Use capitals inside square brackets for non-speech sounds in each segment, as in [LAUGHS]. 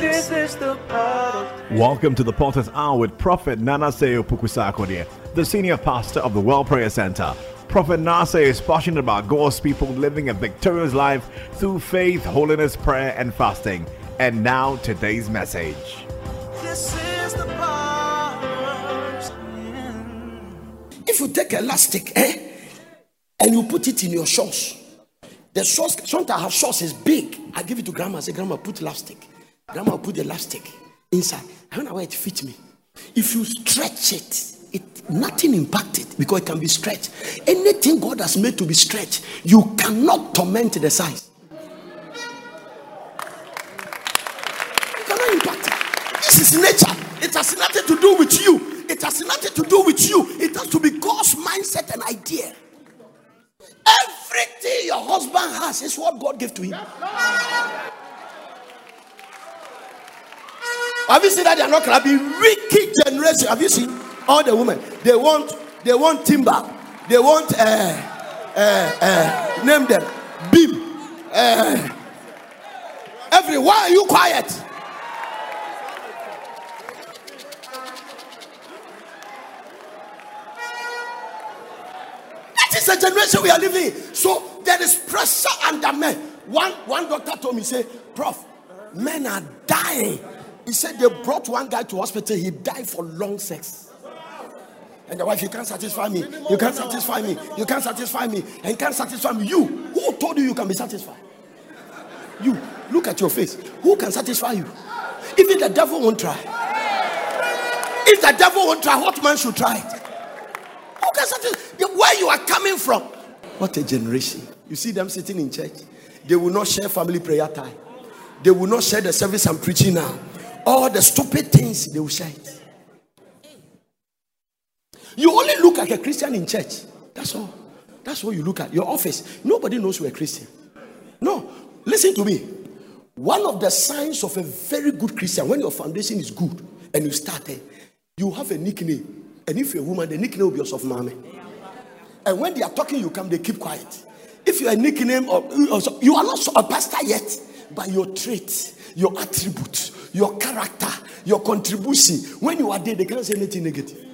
This is the part of Welcome to the Potter's Hour with Prophet Nana Seo Pukusakodia, the senior pastor of the World Prayer Center. Prophet Nase is passionate about God's people living a victorious life through faith, holiness, prayer, and fasting. And now, today's message. This is the part. If you take elastic, eh, and you put it in your shorts, the shorts sometimes have shorts is big. I give it to grandma. I say, grandma, put elastic. Grandma put the elastic inside. I don't know where it fits me. If you stretch it, it nothing impacted because it can be stretched. Anything God has made to be stretched, you cannot torment the size. You cannot impact it. This is nature. It has nothing to do with you. It has nothing to do with you. It has to be God's mindset and idea. Everything your husband has is what God gave to him. Have you seen that they are not be wicked generation? Have you seen all the women? They want they want timber, they want uh uh uh name them beam. Uh, every why are you quiet? That is the generation we are living in. So there is pressure under men. One one doctor told me, say, Prof, men are dying. He said they brought one guy to hospital, he died for long sex. And the wife, you can't satisfy me. You can't satisfy me. You can't satisfy me. And can't satisfy me. You, who told you you can be satisfied? You, look at your face. Who can satisfy you? Even the devil won't try. If the devil won't try, what man should try it? Who can satisfy? Where you are coming from? What a generation. You see them sitting in church. They will not share family prayer time. They will not share the service I'm preaching now. All the stupid things, they will share. You only look like a Christian in church. That's all. That's what you look at. Your office. Nobody knows you're a Christian. No. Listen to me. One of the signs of a very good Christian, when your foundation is good and you started, you have a nickname. And if you're a woman, the nickname will be yourself, mommy. And when they are talking, you come, they keep quiet. If you're a nickname or you are not a pastor yet, but your traits, your attributes, your character, your contribution, when you are there, they can't say anything negative.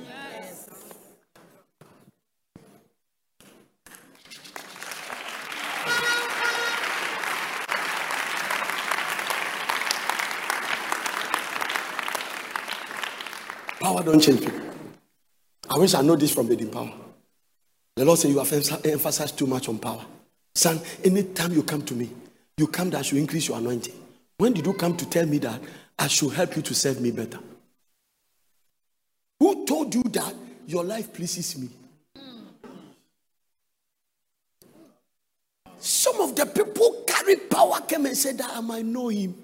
Power don't change people. I wish I know this from the power. The Lord said you have emphasized too much on power. Son, anytime you come to me, you come that should increase your anointing. When did you come to tell me that I should help you to serve me better? Who told you that your life pleases me? Some of the people carry power came and said that I might know him.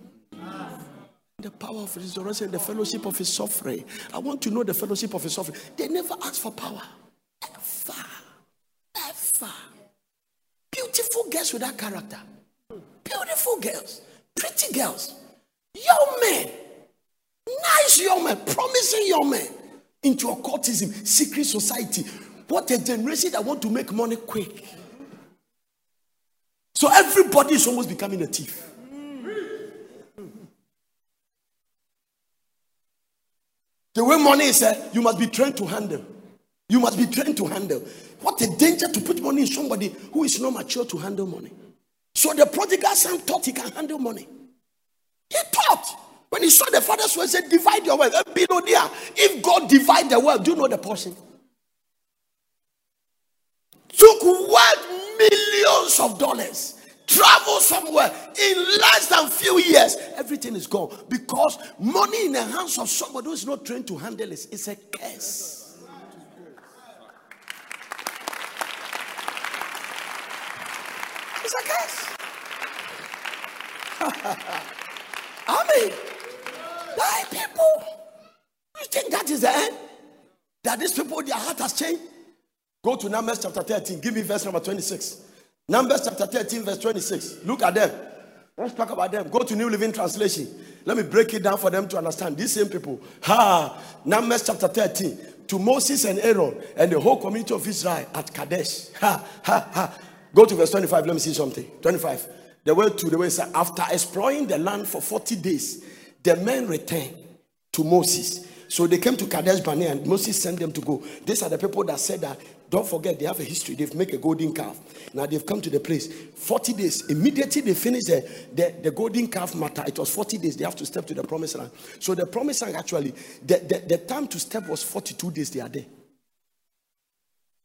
The power of resurrection, the fellowship of his suffering. I want to know the fellowship of his suffering. They never ask for power. Ever. Ever. Beautiful girls with that character. Beautiful girls. Pretty girls. Young men. Nice young men. Promising young men. Into occultism. Secret society. What a generation that want to make money quick. So everybody is almost becoming a thief. The way money is, uh, you must be trained to handle. You must be trained to handle. What a danger to put money in somebody who is not mature to handle money. So the prodigal son thought he can handle money. He thought when he saw the father's he said, Divide your wealth. Billionaire. If God divide the wealth, do you know the portion? Took wealth millions of dollars travel somewhere in less than few years everything is gone because money in the hands of somebody who is not trained to handle it is a curse it's a curse [LAUGHS] mean die people you think that is the end that these people their heart has changed go to numbers chapter 13 give me verse number 26 Numbers chapter 13, verse 26. Look at them. Let's talk about them. Go to New Living Translation. Let me break it down for them to understand. These same people. Ha! Numbers chapter 13. To Moses and Aaron and the whole community of Israel at Kadesh. Ha! Ha! Ha! Go to verse 25. Let me see something. 25. The way to the way after exploring the land for 40 days, the men returned to Moses. So they came to Kadesh Barnea and Moses sent them to go. These are the people that said that, don't forget, they have a history. They've made a golden calf. Now they've come to the place. 40 days. Immediately they finished the, the, the golden calf matter. It was 40 days. They have to step to the promised land. So the promised land actually, the, the, the time to step was 42 days they are there.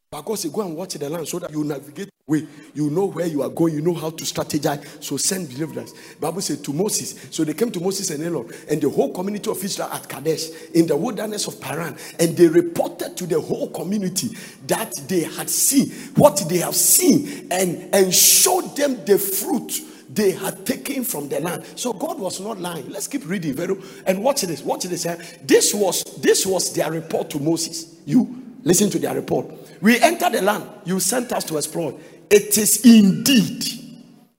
But God said, Go and watch the land so that you navigate way. You know where you are going, you know how to strategize. So send deliverance. Bible said to Moses. So they came to Moses and Aaron and the whole community of Israel at Kadesh in the wilderness of Paran. And they reported to the whole community that they had seen what they have seen and, and showed them the fruit they had taken from the land. So God was not lying. Let's keep reading. Very and watch this. Watch this. eh? This was this was their report to Moses. You listen to their report. We entered the land you sent us to explore. It is indeed,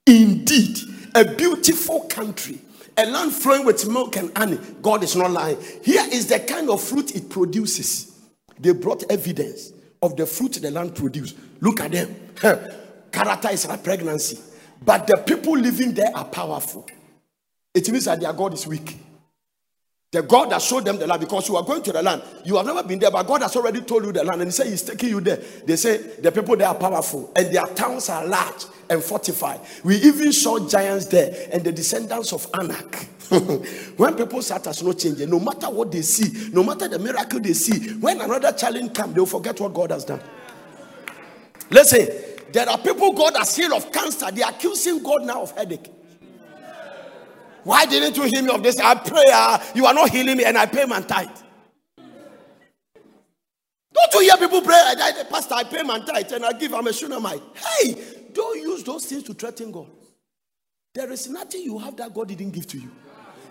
indeed, a beautiful country, a land flowing with milk and honey. God is not lying. Here is the kind of fruit it produces. They brought evidence of the fruit the land produced. Look at them. Character is like pregnancy, but the people living there are powerful. It means that their God is weak. The God that showed them the land because you are going to the land. You have never been there, but God has already told you the land and He said He's taking you there. They say the people there are powerful and their towns are large and fortified. We even saw giants there and the descendants of Anak. [LAUGHS] when people start as no changing, no matter what they see, no matter the miracle they see, when another challenge comes, they'll forget what God has done. Listen, there are people God has healed of cancer. They are accusing God now of headache. Why didn't you heal me of this? I pray, uh, you are not healing me, and I pay my tithe. Don't you hear people pray? I, I, Pastor, I pay my tithe and I give. I'm a Shunammite. Hey, don't use those things to threaten God. There is nothing you have that God didn't give to you.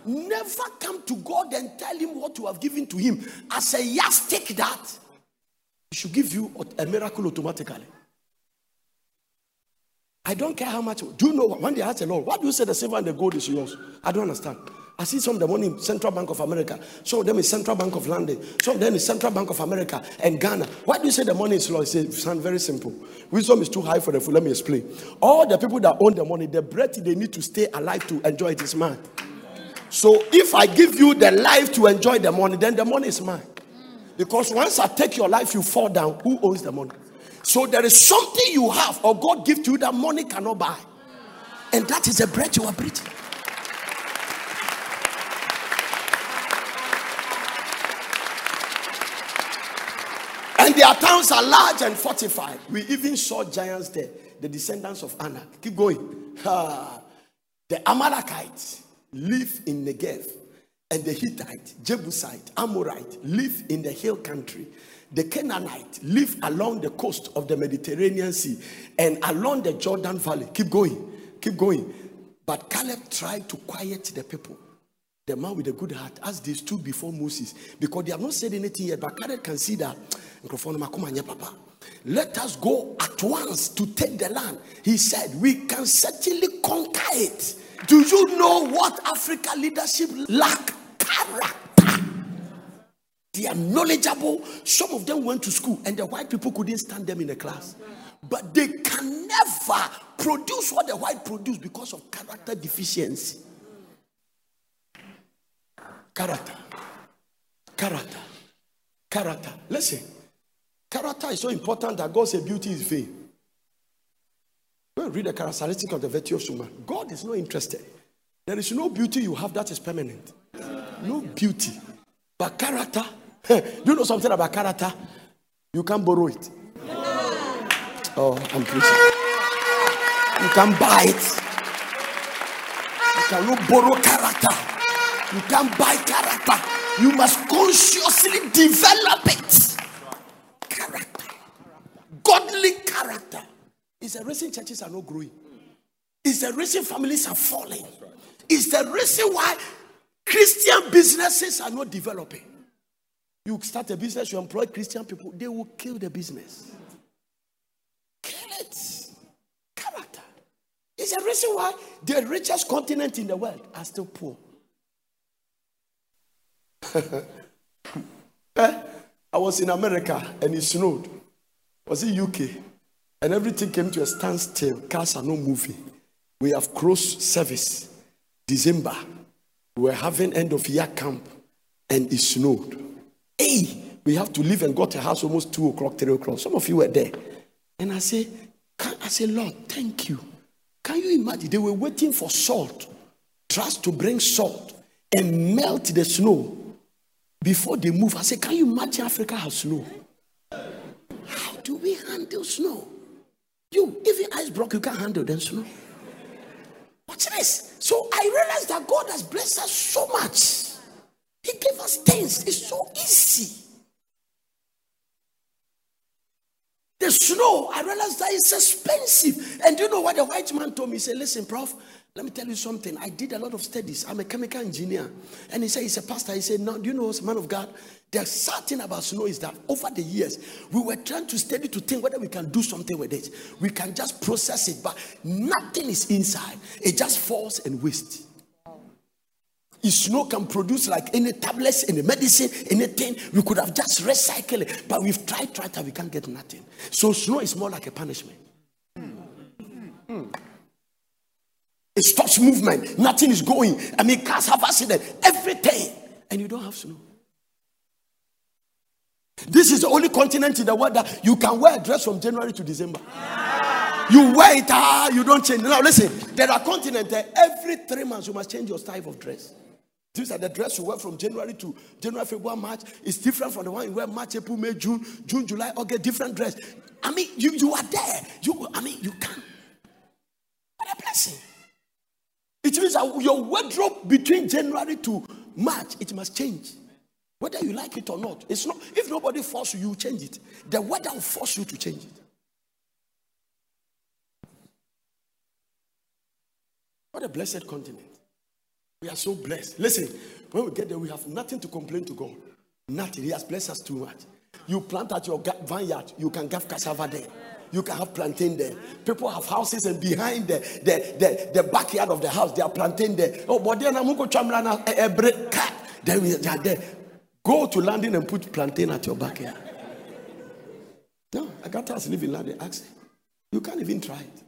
Never come to God and tell Him what you have given to Him as a take that He should give you a miracle automatically. I don't care how much. Do you know when they ask the Lord, why do you say the silver and the gold is yours? I don't understand. I see some of the money Central Bank of America, some of them is Central Bank of London, some of them is Central Bank of America and Ghana. Why do you say the money is yours? It sounds very simple. Wisdom is too high for the fool. Let me explain. All the people that own the money, the breath they need to stay alive to enjoy it is mine. So if I give you the life to enjoy the money, then the money is mine. Because once I take your life, you fall down. Who owns the money? So there is something you have or God give to you that money cannot buy. And that is the bread you are breathing. And their towns are large and fortified. We even saw giants there, the descendants of Anak. Keep going. The Amalekites live in Negev, and the Hittite, Jebusite, Amorite live in the hill country. The Canaanite live along the coast of the Mediterranean Sea and along the Jordan Valley. Keep going, keep going. But Caleb tried to quiet the people. The man with a good heart, as they stood before Moses, because they have not said anything yet, but Caleb can see that. Let us go at once to take the land. He said, We can certainly conquer it. Do you know what Africa leadership lack? Character. They are knowledgeable. Some of them went to school, and the white people couldn't stand them in the class. But they can never produce what the white produce because of character deficiency. Character. Character. Character. Listen. Character is so important that God said beauty is vain. Go and read the characteristic of the virtue of woman. God is not interested. There is no beauty you have that is permanent. No beauty. But character, [LAUGHS] do you know something about character? You can't borrow it. Oh, I'm preaching. You can buy it. You cannot borrow character. You can't buy character. You must consciously develop it. Character. Godly character. Is the reason churches are not growing. Is the reason families are falling. Is the reason why Christian businesses are not developing. You start a business, you employ Christian people, they will kill the business. Kill it. Character. It's the reason why the richest continent in the world are still poor. [LAUGHS] Eh? I was in America and it snowed. Was it UK? And everything came to a standstill. Cars are not moving. We have closed service. December. We were having end of year camp and it snowed. Hey, we have to leave and got to house almost two o'clock, three o'clock. Some of you were there. And I say, can, I say, Lord, thank you. Can you imagine? They were waiting for salt, trust to bring salt and melt the snow before they move. I say, can you imagine Africa has snow? How do we handle snow? You, even ice block, you can't handle the snow. Watch this. So I realized that God has blessed us so much. He gave us things. It's so easy. The snow, I realized that it's expensive. And do you know what the white man told me? He said, Listen, Prof, let me tell you something. I did a lot of studies. I'm a chemical engineer. And he said, He's a pastor. He said, No, do you know, man of God, the sad thing about snow is that over the years, we were trying to study to think whether we can do something with it. We can just process it, but nothing is inside. It just falls and wastes. Snow can produce like any tablets, any medicine, anything, we could have just recycled it. But we've tried, tried, and we can't get nothing. So snow is more like a punishment. It stops movement. Nothing is going. I mean, cars have accident, everything, and you don't have snow. This is the only continent in the world that you can wear a dress from January to December. You wear it, ah, you don't change. Now listen, there are continents that every three months you must change your style of dress. These are the dress you wear from January to January, February, March. It's different from the one you wear March, April, May, June, June, July, August, different dress. I mean, you, you are there. You, I mean, you can. What a blessing. It means that your wardrobe between January to March, it must change. Whether you like it or not. It's not if nobody force you, you change it. The weather will force you to change it. What a blessed continent. We are so blessed. Listen, when we get there, we have nothing to complain to God. Nothing. He has blessed us too much. You plant at your vineyard, you can have cassava there. You can have plantain there. People have houses, and behind the, the, the, the backyard of the house, they are plantain there. Oh, but then I'm going to every cat. Then we are there. Go to London and put plantain at your backyard. No, I got us live in London. Ask. You can't even try it.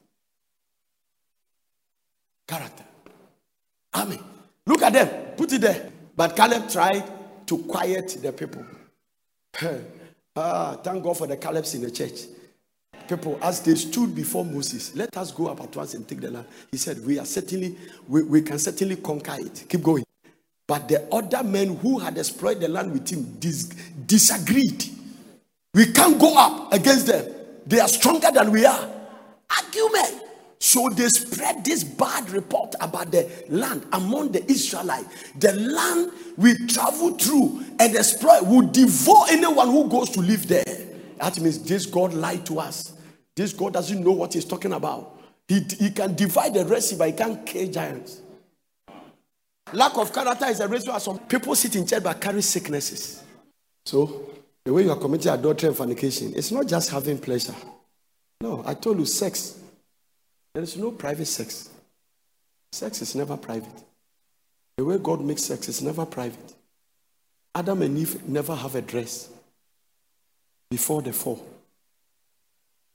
Character. Amen. Look at them. Put it there. But Caleb tried to quiet the people. [LAUGHS] ah, thank God for the Calebs in the church. People, as they stood before Moses, let us go up at once and take the land. He said, We are certainly, we, we can certainly conquer it. Keep going. But the other men who had exploited the land with him dis- disagreed. We can't go up against them. They are stronger than we are. Argument. So they spread this bad report about the land among the Israelites. The land we travel through and exploit will devour anyone who goes to live there. That means this God lied to us. This God doesn't know what he's talking about. He, he can divide the rest, but he can't kill giants. Lack of character is a reason why some people sit in church but carry sicknesses. So, the way you are committing adultery and fornication, it's not just having pleasure. No, I told you, sex. There is no private sex. Sex is never private. The way God makes sex is never private. Adam and Eve never have a dress before the fall.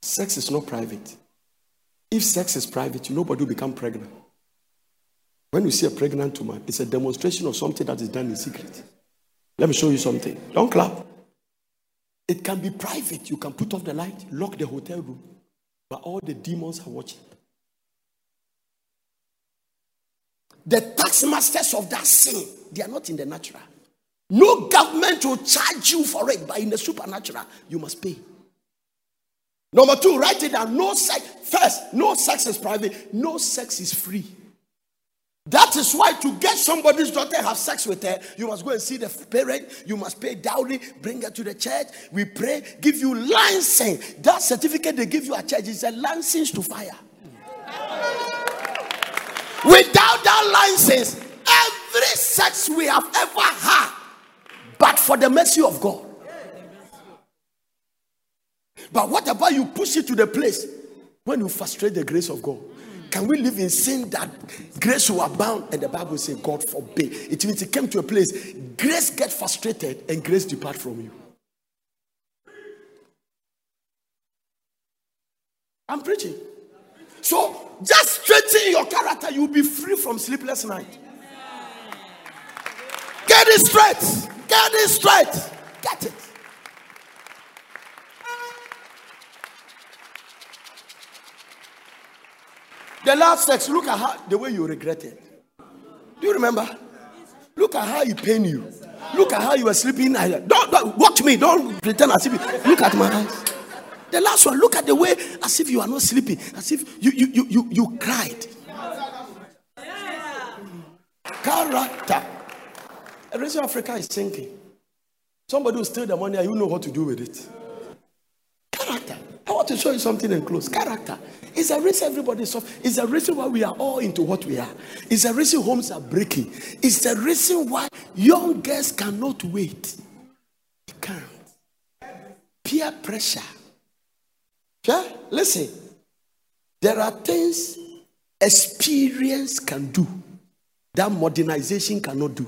Sex is not private. If sex is private, nobody will become pregnant. When you see a pregnant woman, it's a demonstration of something that is done in secret. Let me show you something. Don't clap. It can be private. You can put off the light, lock the hotel room, but all the demons are watching. The tax masters of that sin, they are not in the natural. No government will charge you for it, but in the supernatural, you must pay. Number two, write it down. No sex. First, no sex is private. No sex is free. That is why to get somebody's daughter have sex with her, you must go and see the parent. You must pay dowry, bring her to the church. We pray, give you license. That certificate they give you at church is a license to fire. Without that license, every sex we have ever had, but for the mercy of God. But what about you push it to the place when you frustrate the grace of God? Can we live in sin that grace will abound? And the Bible says, God forbid. It means it came to a place, grace get frustrated and grace depart from you. I'm preaching. So just straighten your character, you'll be free from sleepless night. Get it straight. Get it straight. Get it. The last sex, look at how the way you regret it. Do you remember? Look at how it pain you. Look at how you were sleeping. Don't, don't watch me. Don't pretend as if you look at my eyes. The last one, look at the way as if you are not sleeping, as if you you you you, you cried. Character. The rest of Africa is sinking. Somebody will steal the money and you know what to do with it. Character. I want to show you something in close. Character. It's a reason everybody suffers. It's a reason why we are all into what we are. It's a reason homes are breaking. It's the reason why young girls cannot wait. They can't. Peer pressure. Yeah? Listen. There are things experience can do that modernization cannot do.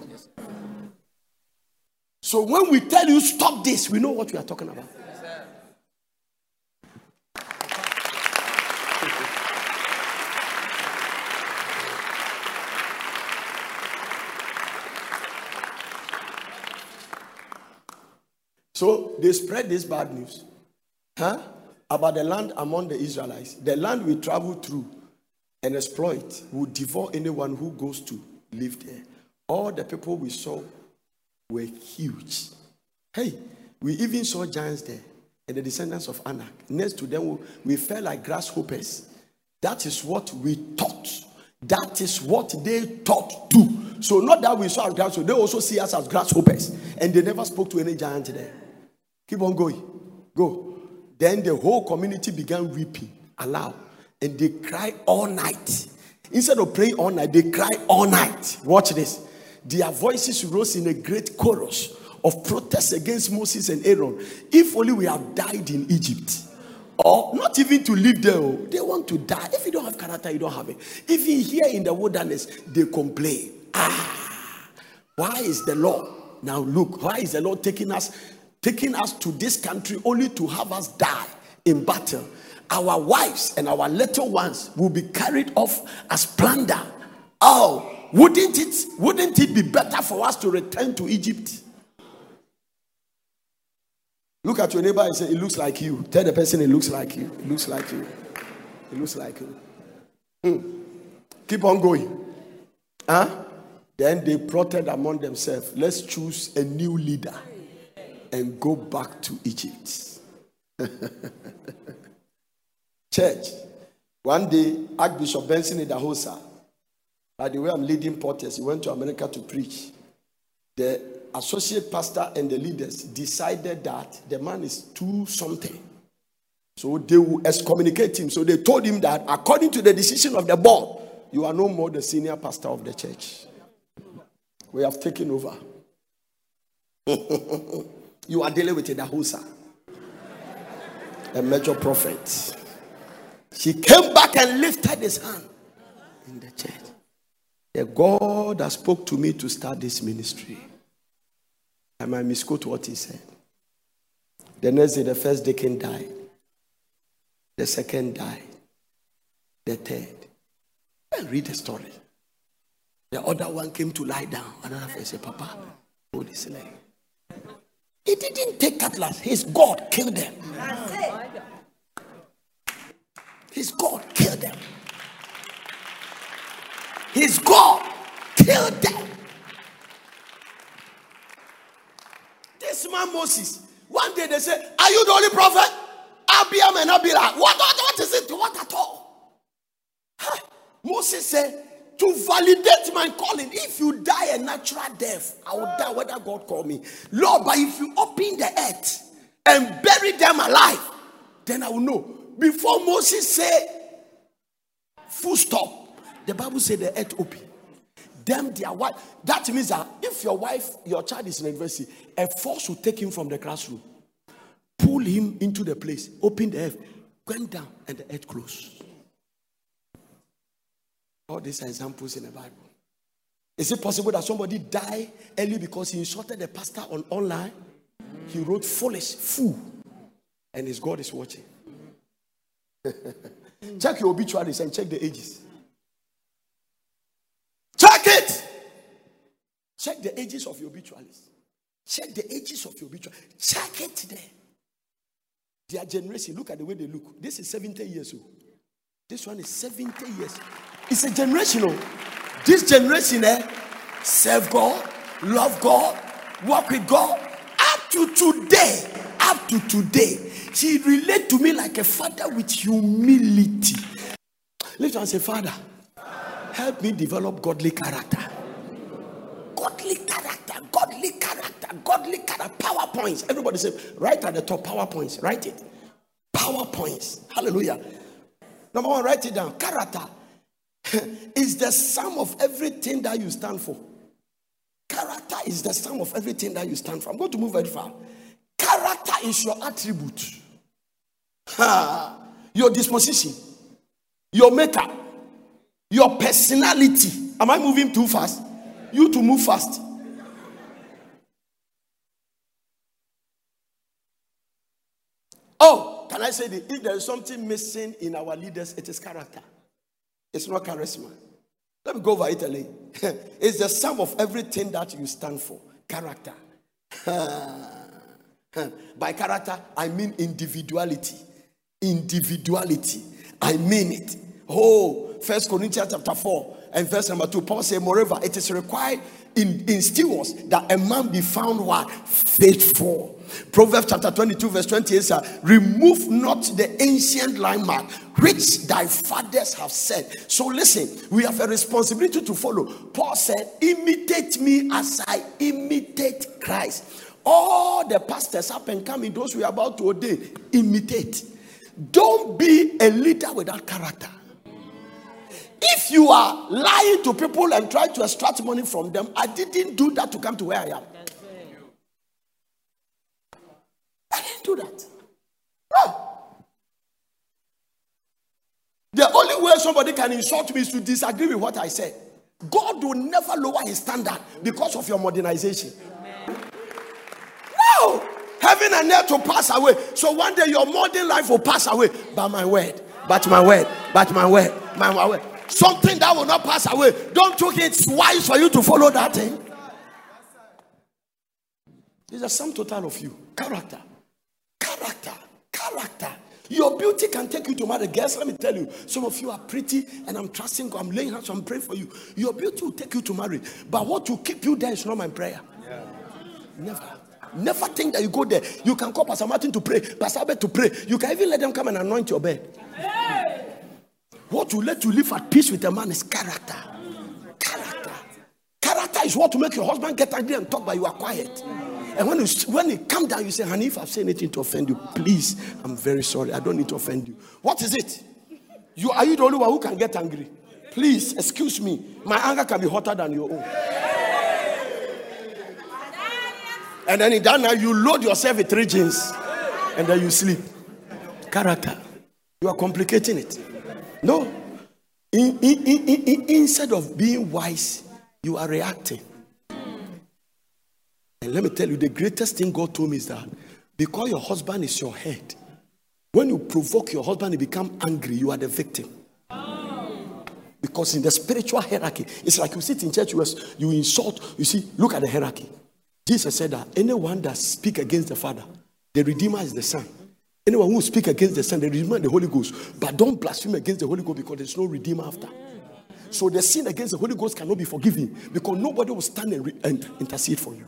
So when we tell you stop this, we know what we are talking about. So they spread this bad news huh? About the land among the Israelites. The land we travel through and exploit will devour anyone who goes to live there. All the people we saw were huge. Hey, we even saw giants there and the descendants of Anak. Next to them, we felt like grasshoppers. That is what we thought. That is what they thought too. So, not that we saw as grasshoppers, they also see us as grasshoppers. And they never spoke to any giant there. Keep on going. Go. Then the whole community began weeping aloud. And they cried all night. Instead of praying all night, they cried all night. Watch this. Their voices rose in a great chorus of protest against Moses and Aaron. If only we have died in Egypt. Or not even to live there. oh, They want to die. If you don't have character, you don't have it. Even here in the wilderness, they complain. Ah, why is the Lord now look? Why is the Lord taking us, taking us to this country only to have us die in battle? Our wives and our little ones will be carried off as plunder. Oh, wouldn't it wouldn't it be better for us to return to Egypt? Look at your neighbor and say, It looks like you. Tell the person it looks like you. It looks like you. It looks like you. Hmm. Keep on going. Huh? Then they plotted among themselves. Let's choose a new leader and go back to Egypt. [LAUGHS] Church. One day, Archbishop Benson Idahosa, by the way, I'm leading porters. He went to America to preach. The associate pastor and the leaders decided that the man is too something. So they will excommunicate him. So they told him that according to the decision of the board, you are no more the senior pastor of the church. We have taken over. [LAUGHS] you are dealing with the Dahusa, a major prophet. She came back and lifted his hand in the church. The God that spoke to me to start this ministry. I might misquote what he said. The next day, the first deacon died. The second died. The third. And read the story. The other one came to lie down. Another person said, Papa, hold his leg. He didn't take cutlass. His God killed them. His God killed them. His God killed them. This man Moses, one day they say, Are you the only prophet? Abiram and Abila. What, what, what is it? What at all? Huh. Moses said, To validate my calling, if you die a natural death, I will die whether God call me. Lord, but if you open the earth and bury them alive, then I will know. Before Moses said, full stop, the Bible said the earth open. Them, their wife. That means that if your wife, your child is in university, a force will take him from the classroom, pull him into the place, open the earth, went down, and the earth closed. All these are examples in the Bible. Is it possible that somebody die early because he insulted the pastor on online? He wrote foolish, fool, and his God is watching. [LAUGHS] check your obituaries and check the ages. Check it. Check the ages of your obituaries. Check the ages of your obituary. Check it there. Their generation, look at the way they look. This is 70 years old. This one is 70 years. It's a generational. This generation, eh, serve God, love God, walk with God. Up to today, up to today, she relate to me like a father with humility. Lift and say, Father, help me develop godly character. Godly character, godly character, godly character. Power points. Everybody say, right at the top, power points. Write it. Power points. Hallelujah. Number one, write it down. Character [LAUGHS] is the sum of everything that you stand for. Character is the sum of everything that you stand for. I'm going to move very far. Character is your attribute, your disposition, your makeup, your personality. Am I moving too fast? You to move fast. Oh, can I say that if there is something missing in our leaders, it is character. It's not charisma. Let me go over Italy. [LAUGHS] it's the sum of everything that you stand for. Character. [LAUGHS] By character, I mean individuality. Individuality. I mean it. Oh, First Corinthians chapter 4 and verse number 2. Paul said, Moreover, it is required in, in stewards that a man be found what? Faithful. Proverbs chapter 22, verse 28 says, Remove not the ancient landmark which thy fathers have said. So listen, we have a responsibility to follow. Paul said, Imitate me as I imitate Christ. All the pastors up and coming, those we are about to ordain, imitate. Don't be a leader without character. If you are lying to people and trying to extract money from them, I didn't do that to come to where I am. I didn't do that. No. The only way somebody can insult me is to disagree with what I said. God will never lower his standard because of your modernization. No. Heaven and earth will pass away. So one day your modern life will pass away. By my word, but my word, but my word, my word. Something that will not pass away. Don't think it's wise for you to follow that thing. It's a sum total of you. Character. Character. Character. Your beauty can take you to marry. Guess, let me tell you. Some of you are pretty, and I'm trusting God. I'm laying hands, I'm praying for you. Your beauty will take you to marry. But what will keep you there is not my prayer. Never. Never think that you go there. You can call Pastor Martin to pray, Pastor Albert to pray. You can even let them come and anoint your bed. What will let you live at peace with a man is character. Character. Character is what to make your husband get angry and talk, but you are quiet. And when you when you come down, you say, honey, if I've said anything to offend you, please, I'm very sorry. I don't need to offend you. What is it? You are you the only one who can get angry? Please, excuse me. My anger can be hotter than your own. And then in that night, you load yourself with three jeans and then you sleep. Character. You are complicating it. No. In, in, in, in, instead of being wise, you are reacting. And let me tell you, the greatest thing God told me is that because your husband is your head, when you provoke your husband to become angry, you are the victim. Because in the spiritual hierarchy, it's like you sit in church, you, you insult, you see, look at the hierarchy. Jesus said that anyone that speak against the Father, the Redeemer is the Son. Anyone who speak against the Son, the Redeemer the Holy Ghost. But don't blaspheme against the Holy Ghost because there's no Redeemer after. So the sin against the Holy Ghost cannot be forgiven because nobody will stand and, re- and intercede for you.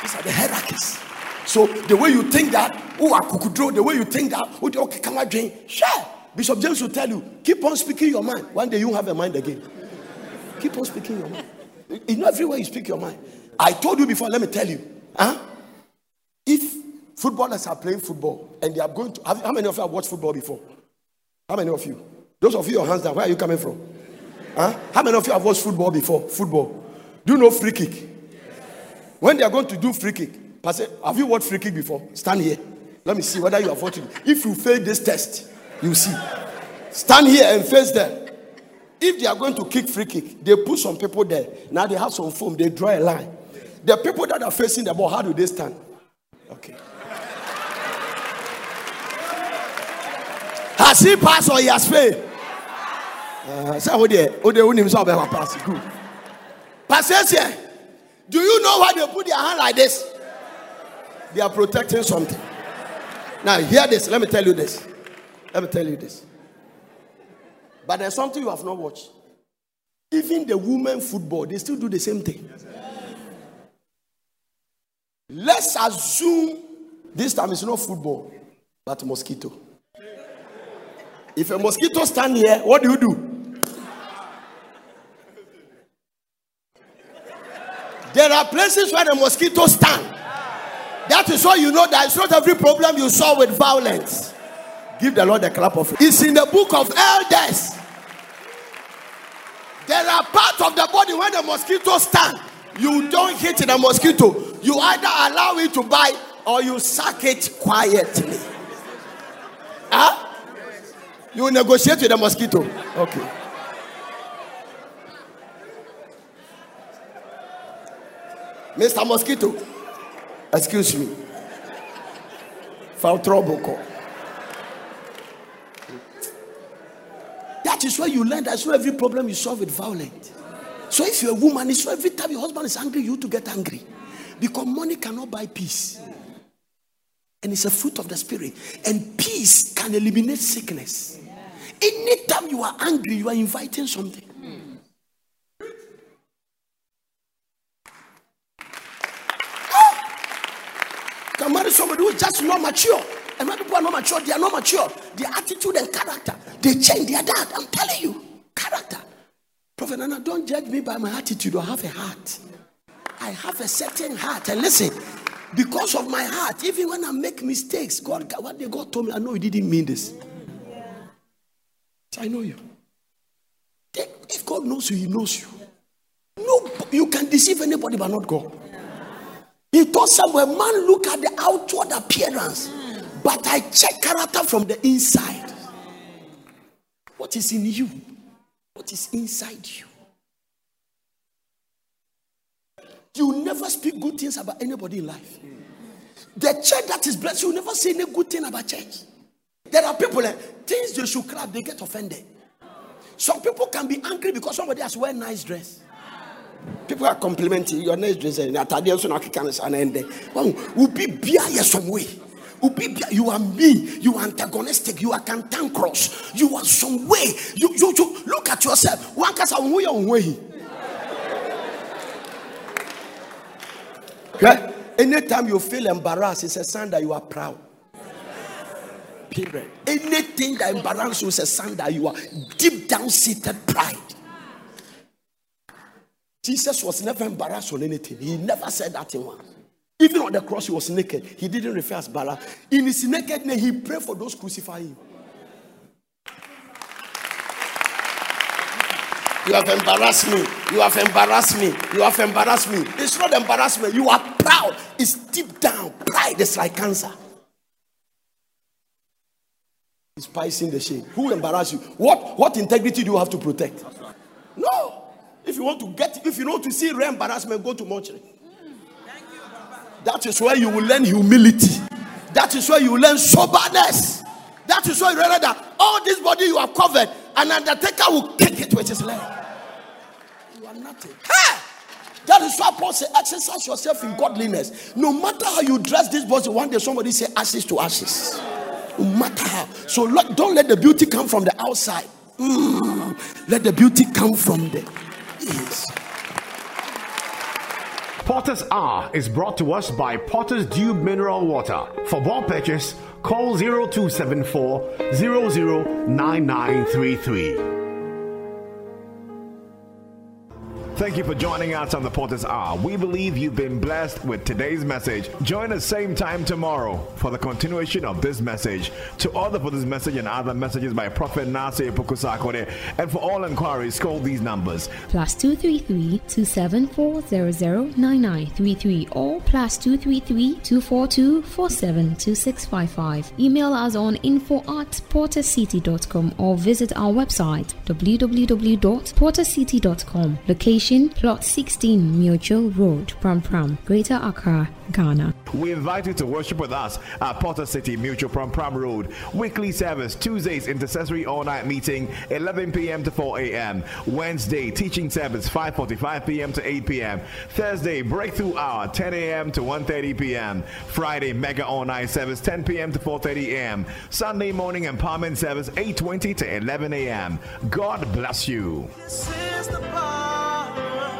These are the hierarchies. So the way you think that, oh, I could draw, the way you think that, oh, okay, come on, drink. Sure. Bishop James will tell you, keep on speaking your mind. One day you have a mind again. Keep on speaking your mind. You know, everywhere you speak your mind. I told you before, let me tell you. Huh? If footballers are playing football and they are going to, have, how many of you have watched football before? How many of you? Those of you, your hands down. Where are you coming from? Huh? How many of you have watched football before? Football. Do you know free kick? When they are going to do free kick, Pastor, have you watched free kick before? Stand here. Let me see whether you have watched it. If you fail this test, you see. Stand here and face them. If they are going to kick free kick, they put some people there. Now they have some foam, they draw a line. The people that are facing the ball, how do they stand? Okay. Has he passed or he has failed? Uh, Say wo deɛ wo nim sɛ ɔbɛma pass good. Passes here. Do you know why they put their hand like this? They are protecting something. Now hear this. Let me tell you this. Let me tell you this. But there's something you have not watched. Even the women football, they still do the same thing. Let's assume this time it's not football, but mosquito. If a mosquito stand here, what do you do? There are places where the mosquitoes stand. That is why you know that it's not every problem you solve with violence. Give the Lord a clap of it. It's in the book of elders. There are parts of the body where the mosquito stand. You don't hit the mosquito. You either allow it to bite or you suck it quietly. Huh? You negotiate with the mosquito. Okay. Mr. Mosquito, excuse me. Foul trouble call. That is where you learn that's why every problem you solve with violence. So if you're a woman, it's why every time your husband is angry, you to get angry. Because money cannot buy peace. And it's a fruit of the spirit. And peace can eliminate sickness. Anytime you are angry, you are inviting something. Ah! Can marry somebody who is just not mature. And many people are not mature, they are not mature. Their attitude and character, they change their dad. I'm telling you. Prophet Nana, don't judge me by my attitude. I have a heart. I have a certain heart. And listen, because of my heart, even when I make mistakes, God, what God told me, I know He didn't mean this. I know you. If God knows you, He knows you. No, you can deceive anybody, but not God. He told somewhere, man, look at the outward appearance, but I check character from the inside. What is in you? What is inside you? You never speak good things about anybody in life. The church that is blessed, you never say any good thing about church. There are people that things they should clap, they get offended. Some people can be angry because somebody has wear nice dress. People are complimenting your nice dress and atade nso na keka no and then well ubi bia yɛ some way. Ubi bia you are mean, you are antagonistic, you are cantankerous, you are some way. You you, you look at yourself. One wo yɛ wo way. Okay? Anytime you feel embarrassed, it's a sign that you are proud. Period. Anything that embarrasses you is a sign that you are deep down seated pride. Jesus was never embarrassed on anything. He never said that in one. Even on the cross, he was naked. He didn't refer as Bala. In his nakedness, he prayed for those crucifying him. You have embarrassed me. You have embarrassed me. You have embarrassed me. It's not embarrassment. You are proud. It's deep down. Pride is like cancer. It's spicing the shame. Who embarrass you? What what integrity do you have to protect? No. If you want to get, if you want to see real embarrassment, go to mortuary. That is where you will learn humility. That is where you will learn soberness. That is where you realize that all this body you have covered, an undertaker will kick it with his leg. You are nothing. Hey! That is why Paul said, exercise yourself in godliness. No matter how you dress this body, one day somebody say ashes to ashes. No matter how. So let- don't let the beauty come from the outside. Mm. Let the beauty come from the Yes. Potter's Hour is brought to us by Potter's Dew Mineral Water. For more purchase, call 0274 009933. Thank you for joining us on the Potter's Hour. We believe you've been blessed with today's message. Join us same time tomorrow for the continuation of this message. To order for this message and other messages by Prophet Nasir Pukusakode, and for all inquiries, call these numbers plus 233 274 009933 or plus 233 242 472655. Email us on info at portercity.com or visit our website www.portercity.com. Location location Plot 16 Mutual Road, Prampram, Greater Accra, Ghana. We invite you to worship with us at Potter City Mutual Prampram Road. Weekly service, Tuesdays intercessory all night meeting, 11 p.m. to 4 a.m. Wednesday teaching service, 5:45 p.m. to 8 p.m. Thursday breakthrough hour, 10 a.m. to 1:30 p.m. Friday mega all night service, 10 p.m. to 4:30 a.m. Sunday morning empowerment service, 8:20 to 11 a.m. God bless you. Oh.